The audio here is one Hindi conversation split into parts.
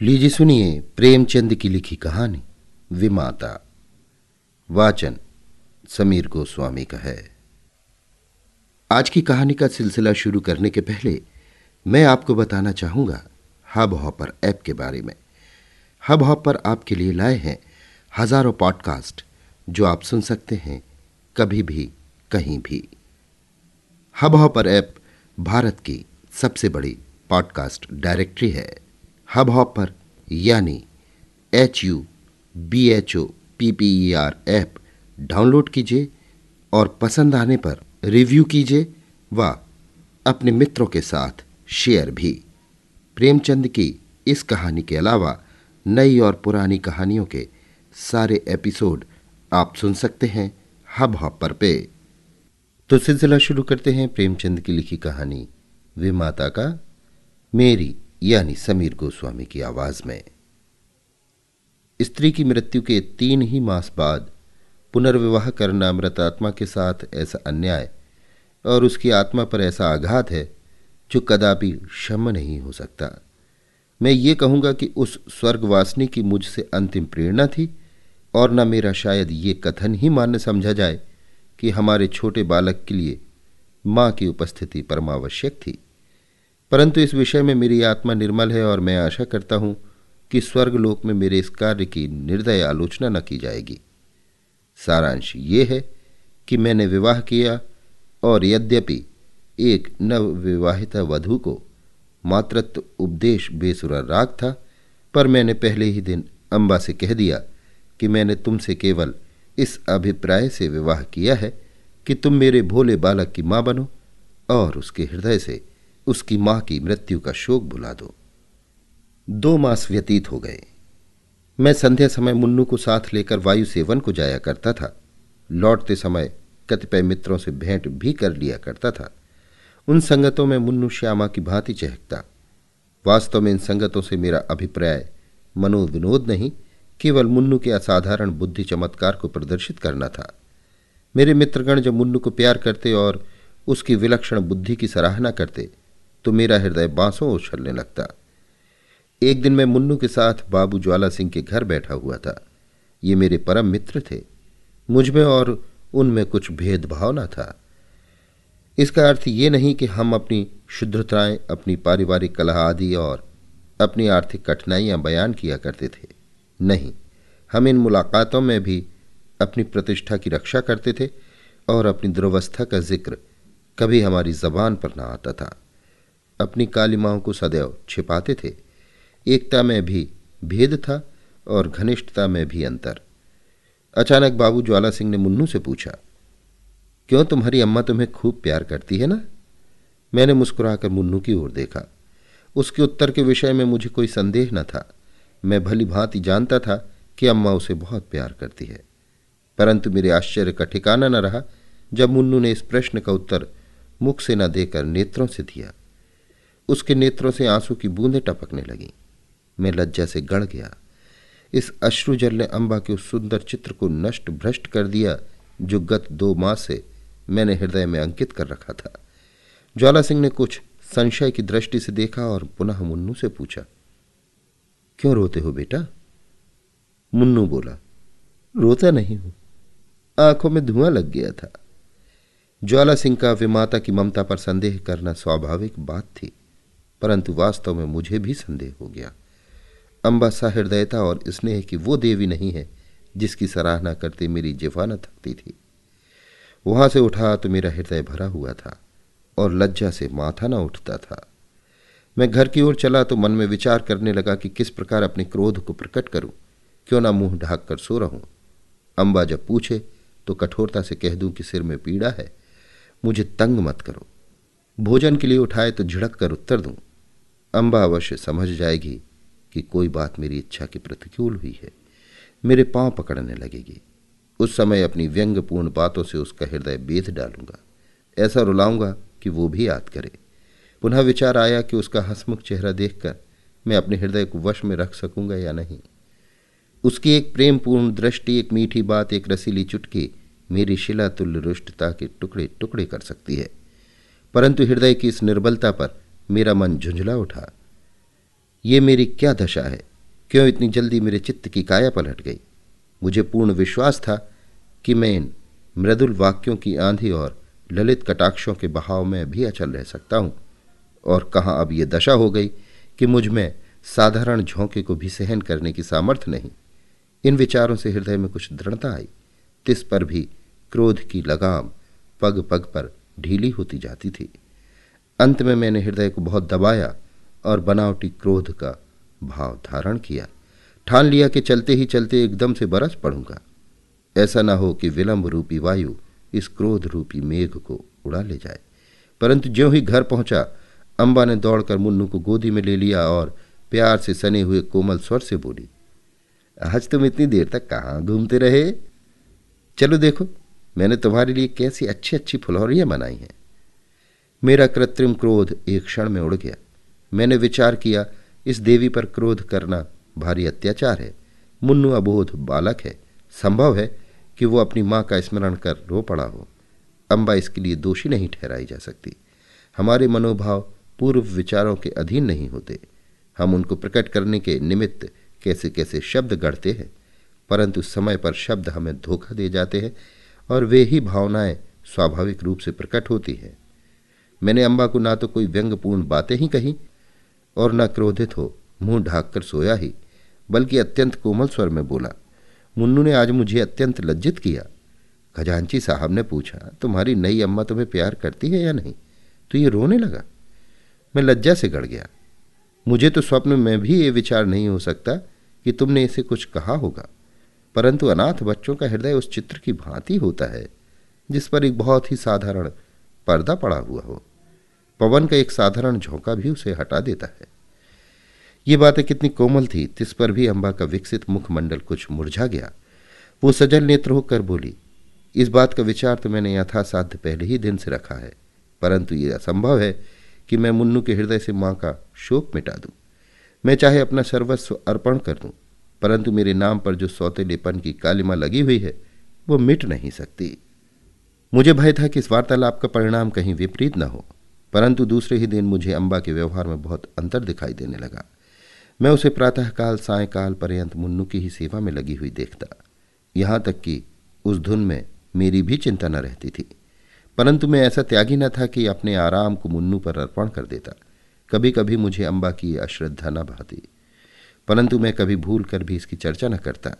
लीजिए सुनिए प्रेमचंद की लिखी कहानी, विमाता। वाचन, समीर गोस्वामी का है। आज की कहानी का सिलसिला शुरू करने के पहले मैं आपको बताना चाहूँगा हब हॉपर ऐप के बारे में। हब हॉपर आपके लिए लाए हैं हज़ारों पॉडकास्ट जो आप सुन सकते हैं कभी भी, कहीं भी। हब हॉपर ऐप भारत की सबसे बड़ी पॉडकास्ट डायरेक्टरी है। हब हॉपर यानी H U B H O P P E R app download कीजिए और पसंद आने पर रिव्यू कीजिए व अपने मित्रों के साथ शेयर भी। प्रेमचंद की इस कहानी के अलावा नई और पुरानी कहानियों के सारे एपिसोड आप सुन सकते हैं हब हॉपर पे। तो सिलसिला शुरू करते हैं प्रेमचंद की लिखी कहानी विमाता का मेरी यानी समीर गोस्वामी की आवाज़ में। स्त्री की मृत्यु के तीन ही मास बाद पुनर्विवाह करना मृत आत्मा के साथ ऐसा अन्याय और उसकी आत्मा पर ऐसा आघात है जो कदापि क्षम नहीं हो सकता। मैं ये कहूँगा कि उस स्वर्गवासिनी की मुझसे अंतिम प्रेरणा थी और न मेरा शायद ये कथन ही मान्य समझा जाए कि हमारे छोटे बालक के लिए माँ की उपस्थिति परमावश्यक थी। परंतु इस विषय में मेरी आत्मा निर्मल है और मैं आशा करता हूँ कि स्वर्गलोक में मेरे इस कार्य की निर्दय आलोचना न की जाएगी। सारांश ये है कि मैंने विवाह किया और यद्यपि एक नवविवाहिता वधु को मातृत्व उपदेश बेसुरा राग था, पर मैंने पहले ही दिन अम्बा से कह दिया कि मैंने तुमसे केवल इस अभिप्राय से विवाह किया है कि तुम मेरे भोले बालक की माँ बनो और उसके हृदय से उसकी माँ की मृत्यु का शोक बुला दो। दो मास व्यतीत हो गए। मैं संध्या समय मुन्नू को साथ लेकर वायु सेवन को जाया करता था। लौटते समय कतिपय मित्रों से भेंट भी कर लिया करता था। उन संगतों में मुन्नू श्यामा की भांति चहकता। वास्तव में इन संगतों से मेरा अभिप्राय मनोविनोद नहीं, केवल मुन्नू के असाधारण बुद्धि चमत्कार को प्रदर्शित करना था। मेरे मित्रगण जब मुन्नू को प्यार करते और उसकी विलक्षण बुद्धि की सराहना करते तो मेरा हृदय बांसों उछलने लगता। एक दिन मैं मुन्नू के साथ बाबू ज्वाला सिंह के घर बैठा हुआ था। ये मेरे परम मित्र थे। मुझमें और उनमें कुछ भेदभाव न था। इसका अर्थ ये नहीं कि हम अपनी शुद्धताएँ, अपनी पारिवारिक कलह आदि और अपनी आर्थिक कठिनाइयाँ बयान किया करते थे। नहीं, हम इन मुलाकातों में भी अपनी प्रतिष्ठा की रक्षा करते थे और अपनी दुर्वस्था का ज़िक्र कभी हमारी जबान पर ना आता था। अपनी काली कालिमाओं को सदैव छिपाते थे। एकता में भी भेद था और घनिष्ठता में भी अंतर। अचानक बाबू ज्वाला सिंह ने मुन्नू से पूछा, क्यों तुम्हारी अम्मा तुम्हें खूब प्यार करती है ना? मैंने मुस्कुराकर मुन्नू की ओर देखा। उसके उत्तर के विषय में मुझे कोई संदेह न था। मैं भली भांति जानता था कि अम्मा उसे बहुत प्यार करती है। परंतु मेरे आश्चर्य का ठिकाना न रहा जब मुन्नू ने इस प्रश्न का उत्तर मुख से न देकर नेत्रों से दिया। उसके नेत्रों से आँसू की बूंदें टपकने लगीं। मैं लज्जा से गड़ गया। इस अश्रुजल ने अंबा के उस सुंदर चित्र को नष्ट भ्रष्ट कर दिया, जो गत दो माह से मैंने हृदय में अंकित कर रखा था। ज्वाला सिंह ने कुछ संशय की दृष्टि से देखा और पुनः मुन्नू से पूछा, क्यों रोते हो बेटा? मुन्नू बोला, रोता नहीं हूँ। आँखों में धुआँ लग गया था। ज्वाला सिंह का विमाता की ममता पर संदेह करना स्वाभाविक बात थी। परंतु वास्तव में मुझे भी संदेह हो गया। अम्बा सहृदयता और स्नेह की वो देवी नहीं है, जिसकी सराहना करते मेरी जिफा न थकती थी। वहाँ से उठा तो मेरा हृदय भरा हुआ था और लज्जा से माथा न उठता था। मैं घर की ओर चला तो मन में विचार करने लगा कि किस प्रकार अपने क्रोध को प्रकट करूँ, क्यों ना मुँह ढाक कर सो रहूँ। अम्बा जब पूछे तो कठोरता से कह दूँ कि सिर में पीड़ा है, मुझे तंग मत करो। भोजन के लिए उठाए तो झिड़क कर उत्तर दूँ अम्बा अवश्य समझ जाएगी कि कोई बात मेरी इच्छा के प्रतिकूल हुई है। मेरे पाँव पकड़ने लगेगी। उस समय अपनी व्यंग्यपूर्ण बातों से उसका हृदय बेध डालूँगा। ऐसा रुलाऊँगा कि वो भी याद करे। पुनः विचार आया कि उसका हसमुख चेहरा देखकर मैं अपने हृदय को वश में रख सकूँगा या नहीं। उसकी एक प्रेमपूर्ण दृष्टि, एक मीठी बात, एक रसीली चुटकी मेरी शिला तुल्य रुष्टता के टुकड़े टुकड़े कर सकती है। परंतु हृदय की इस निर्बलता पर मेरा मन झुंझला उठा। ये मेरी क्या दशा है? क्यों इतनी जल्दी मेरे चित्त की काया पलट गई? मुझे पूर्ण विश्वास था कि मैं इन मृदुल वाक्यों की आंधी और ललित कटाक्षों के बहाव में भी अचल रह सकता हूँ। और कहाँ अब ये दशा हो गई कि मुझमें साधारण झोंके को भी सहन करने की सामर्थ्य नहीं? इन विचारों से हृदय में कुछ दृढ़ता आई। तिस पर भी क्रोध की लगाम पग पग पर ढीली होती जाती थी। अंत में मैंने हृदय को बहुत दबाया और बनावटी क्रोध का भाव धारण किया। ठान लिया कि चलते ही चलते एकदम से बरस पड़ूँगा। ऐसा ना हो कि विलंब रूपी वायु इस क्रोध रूपी मेघ को उड़ा ले जाए। परंतु ज्यों ही घर पहुँचा, अंबा ने दौड़कर मुन्नू को गोदी में ले लिया और प्यार से सने हुए कोमल स्वर से बोली, आज तुम इतनी देर तक कहाँ घूमते रहे? चलो देखो, मैंने तुम्हारे लिए कैसी अच्छी अच्छी फुलौरियाँ बनाई हैं। मेरा कृत्रिम क्रोध एक क्षण में उड़ गया। मैंने विचार किया, इस देवी पर क्रोध करना भारी अत्याचार है। मुन्नू अबोध बालक है। संभव है कि वो अपनी माँ का स्मरण कर रो पड़ा हो। अम्बा इसके लिए दोषी नहीं ठहराई जा सकती। हमारे मनोभाव पूर्व विचारों के अधीन नहीं होते। हम उनको प्रकट करने के निमित्त कैसे कैसे शब्द गढ़ते हैं। परंतु समय पर शब्द हमें धोखा दे जाते हैं और वे ही भावनाएँ स्वाभाविक रूप से प्रकट होती हैं। मैंने अम्बा को ना तो कोई व्यंग्यपूर्ण बातें ही कही और न क्रोधित हो, मुँह ढाक कर सोया ही, बल्कि अत्यंत कोमल स्वर में बोला, मुन्नू ने आज मुझे अत्यंत लज्जित किया। खजांची साहब ने पूछा, तुम्हारी नई अम्मा तुम्हें प्यार करती है या नहीं? तो ये रोने लगा। मैं लज्जा से गड़ गया। मुझे तो स्वप्न में भी ये विचार नहीं हो सकता कि तुमने इसे कुछ कहा होगा, परंतु अनाथ बच्चों का हृदय उस चित्र की भांति होता है, जिस पर एक बहुत ही साधारण पर्दा पड़ा हुआ हो। पवन का एक साधारण झोंका भी उसे हटा देता है। ये बातें कितनी कोमल थी, तिस पर भी अंबा का विकसित मुखमंडल कुछ मुरझा गया। वो सजल नेत्र होकर बोली, इस बात का विचार तो मैंने यथासाध्य पहले ही दिन से रखा है, परंतु ये असंभव है कि मैं मुन्नू के हृदय से माँ का शोक मिटा दूँ। मैं चाहे अपना सर्वस्व अर्पण कर दूँ, परंतु मेरे नाम पर जो सौतेलेपन की कालिमा लगी हुई है, वो मिट नहीं सकती। मुझे भय था कि इस वार्तालाप का परिणाम कहीं विपरीत न हो, परंतु दूसरे ही दिन मुझे अम्बा के व्यवहार में बहुत अंतर दिखाई देने लगा। मैं उसे प्रातःकाल, सायकाल पर्यंत मुन्नू की ही सेवा में लगी हुई देखता, यहाँ तक कि उस धुन में मेरी भी चिंता न रहती थी। परंतु मैं ऐसा त्यागी न था कि अपने आराम को मुन्नू पर अर्पण कर देता। कभी कभी मुझे अम्बा की अश्रद्धा न भाती, परंतु मैं कभी भूल कर भी इसकी चर्चा न करता।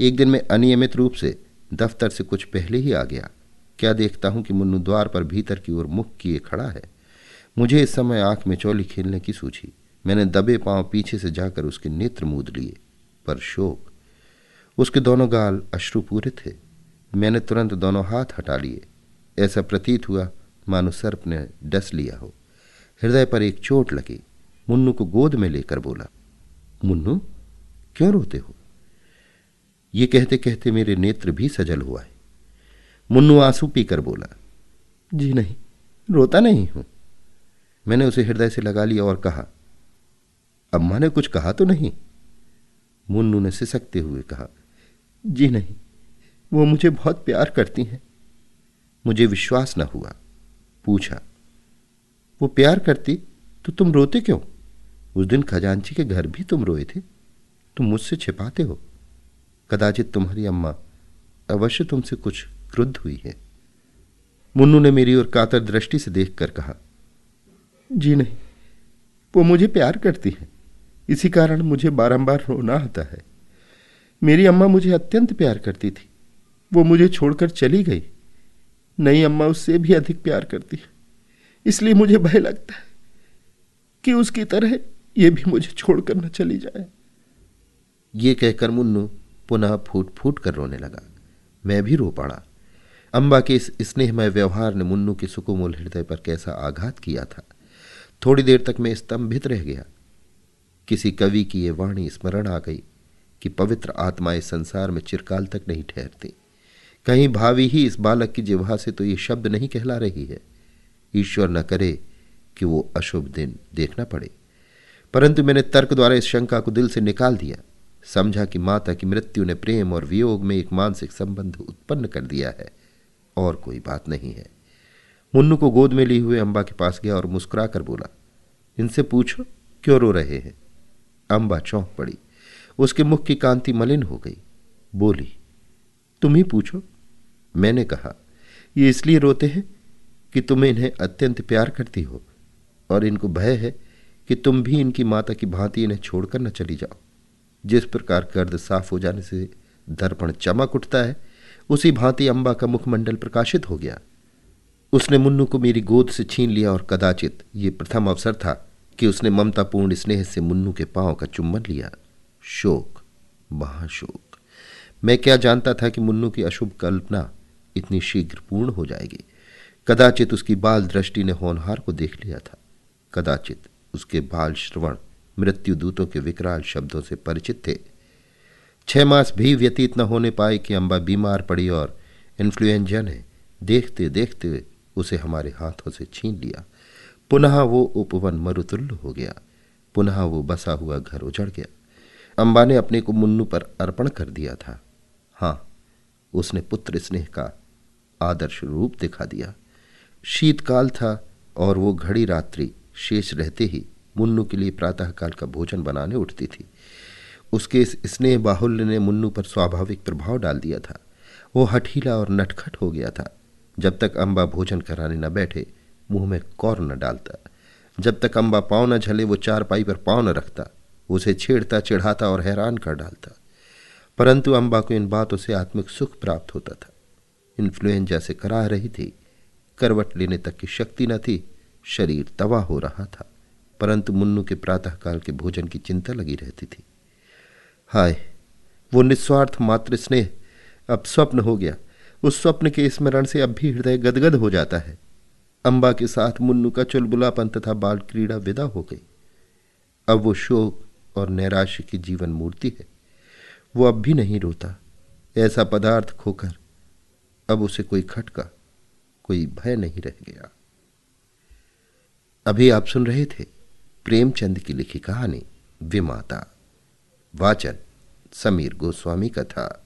एक दिन मैं अनियमित रूप से दफ्तर से कुछ पहले ही आ गया क्या देखता हूँ कि मुन्नू द्वार पर भीतर की ओर मुख किए खड़ा है? मुझे इस समय आँख में चौली खेलने की सूझी। मैंने दबे पाँव पीछे से जाकर उसके नेत्र मूद लिए, पर शोक। उसके दोनों गाल अश्रुपूरे थे। मैंने तुरंत दोनों हाथ हटा लिए। ऐसा प्रतीत हुआ, मानो सर्प ने डस लिया हो। हृदय पर एक चोट लगी। मुन्नू को गोद में लेकर बोला, मुन्नू, क्यों रोते हो? ये कहते कहते मेरे नेत्र भी सजल हुआ है। मुन्नू आँसू पीकर बोला, जी नहीं, रोता नहीं हूँ। मैंने उसे हृदय से लगा लिया और कहा अम्मा ने कुछ कहा तो नहीं? मुन्नू ने सिसकते हुए कहा, जी नहीं, वो मुझे बहुत प्यार करती हैं। मुझे विश्वास न हुआ। पूछा, वो प्यार करती? तो तुम रोते क्यों? उस दिन खजांची के घर भी तुम रोए थे। तुम मुझसे छिपाते हो। कदाचित तुम्हारी अम्मा अवश्य तुमसे कुछ क्रुद्ध हुई है। मुन्नू ने मेरी ओर कातर दृष्टि से देखकर कहा, जी नहीं, वो मुझे प्यार करती है। इसी कारण मुझे बारंबार रोना आता है। मेरी अम्मा मुझे अत्यंत प्यार करती थी। वो मुझे छोड़कर चली गई। नई अम्मा उससे भी अधिक प्यार करती है। इसलिए मुझे भय लगता है कि उसकी तरह ये भी मुझे छोड़कर न चली जाए। ये कहकर मुन्नू पुनः फूट फूट कर रोने लगा। मैं भी रो पड़ा। अम्बा के इस स्नेहमय व्यवहार ने मुन्नू के सुकुमूल हृदय पर कैसा आघात किया था। थोड़ी देर तक मैं स्तंभित रह गया। किसी कवि की ये वाणी स्मरण आ गई कि पवित्र आत्मा इस संसार में चिरकाल तक नहीं ठहरती। कहीं भावी ही इस बालक की जिवा से तो ये शब्द नहीं कहला रही है। ईश्वर न करे कि वो अशुभ दिन देखना पड़े। परंतु मैंने तर्क द्वारा इस शंका को दिल से निकाल दिया। समझा कि माता की मृत्यु ने प्रेम और वियोग में एक मानसिक संबंध उत्पन्न कर दिया है। और कोई बात नहीं है। मुन्नू को गोद में लिए हुए अंबा के पास गया और मुस्कुरा कर बोला, इनसे पूछो, क्यों रो रहे हैं? अम्बा चौंक पड़ी। उसके मुख की कांति मलिन हो गई। बोली, तुम ही पूछो। मैंने कहा, ये इसलिए रोते हैं कि तुम इन्हें अत्यंत प्यार करती हो और इनको भय है कि तुम भी इनकी माता की भांति इन्हें छोड़कर न चली जाओ। जिस प्रकार गर्द साफ़ हो जाने से दर्पण चमक उठता है उसी भांति अंबा का मुखमंडल प्रकाशित हो गया। उसने मुन्नू को मेरी गोद से छीन लिया और कदाचित ये प्रथम अवसर था कि उसने ममतापूर्ण स्नेह से मुन्नू के पाँव का चुम्बन लिया। शोक, महाशोक। मैं क्या जानता था कि मुन्नू की अशुभ कल्पना इतनी शीघ्र पूर्ण हो जाएगी? कदाचित उसकी बाल दृष्टि ने होनहार को देख लिया था। कदाचित उसके बाल श्रवण मृत्यु दूतों के विकराल शब्दों से परिचित थे। छह मास भी व्यतीत न होने पाए कि अंबा बीमार पड़ी और इन्फ्लुएंजा ने देखते देखते उसे हमारे हाथों से छीन लिया। पुनः वो उपवन मरुतुल्य हो गया। पुनः वो बसा हुआ घर उजड़ गया। अम्बा ने अपने को मुन्नू पर अर्पण कर दिया था। हाँ उसने पुत्र स्नेह का आदर्श रूप दिखा दिया। शीतकाल था और वो घड़ी रात्रि शेष रहते ही मुन्नू के लिए प्रातःकाल का भोजन बनाने उठती थी। उसके इस स्नेह बाहुल्य ने मुन्नू पर स्वाभाविक प्रभाव डाल दिया था। वो हठीला और नटखट हो गया था। जब तक अम्बा भोजन कराने न बैठे, मुँह में कौर न डालता। जब तक अम्बा पाँव न झले, वो चार पाई पर पाँव न रखता। उसे छेड़ता, चिढ़ाता और हैरान कर डालता। परंतु अम्बा को इन बातों से आत्मिक सुख प्राप्त होता था। इन्फ्लुएंजा से कराह रही थी। करवट लेने तक की शक्ति न थी। शरीर तबाह हो रहा था। परंतु मुन्नू के प्रातःकाल के भोजन की चिंता लगी रहती थी। हाय, वो निस्वार्थ मात्र स्नेह अब स्वप्न हो गया। उस स्वप्न के स्मरण से अब भी हृदय गदगद हो जाता है। अंबा के साथ मुन्नू का चुलबुलापन तथा बाल क्रीड़ा विदा हो गई। अब वो शोक और नैराश्य की जीवन मूर्ति है। वो अब भी नहीं रोता। ऐसा पदार्थ खोकर अब उसे कोई खटका, कोई भय नहीं रह गया। अभी आप सुन रहे थे प्रेमचंद की लिखी कहानी विमाता। वाचन। समीर गोस्वामी का था।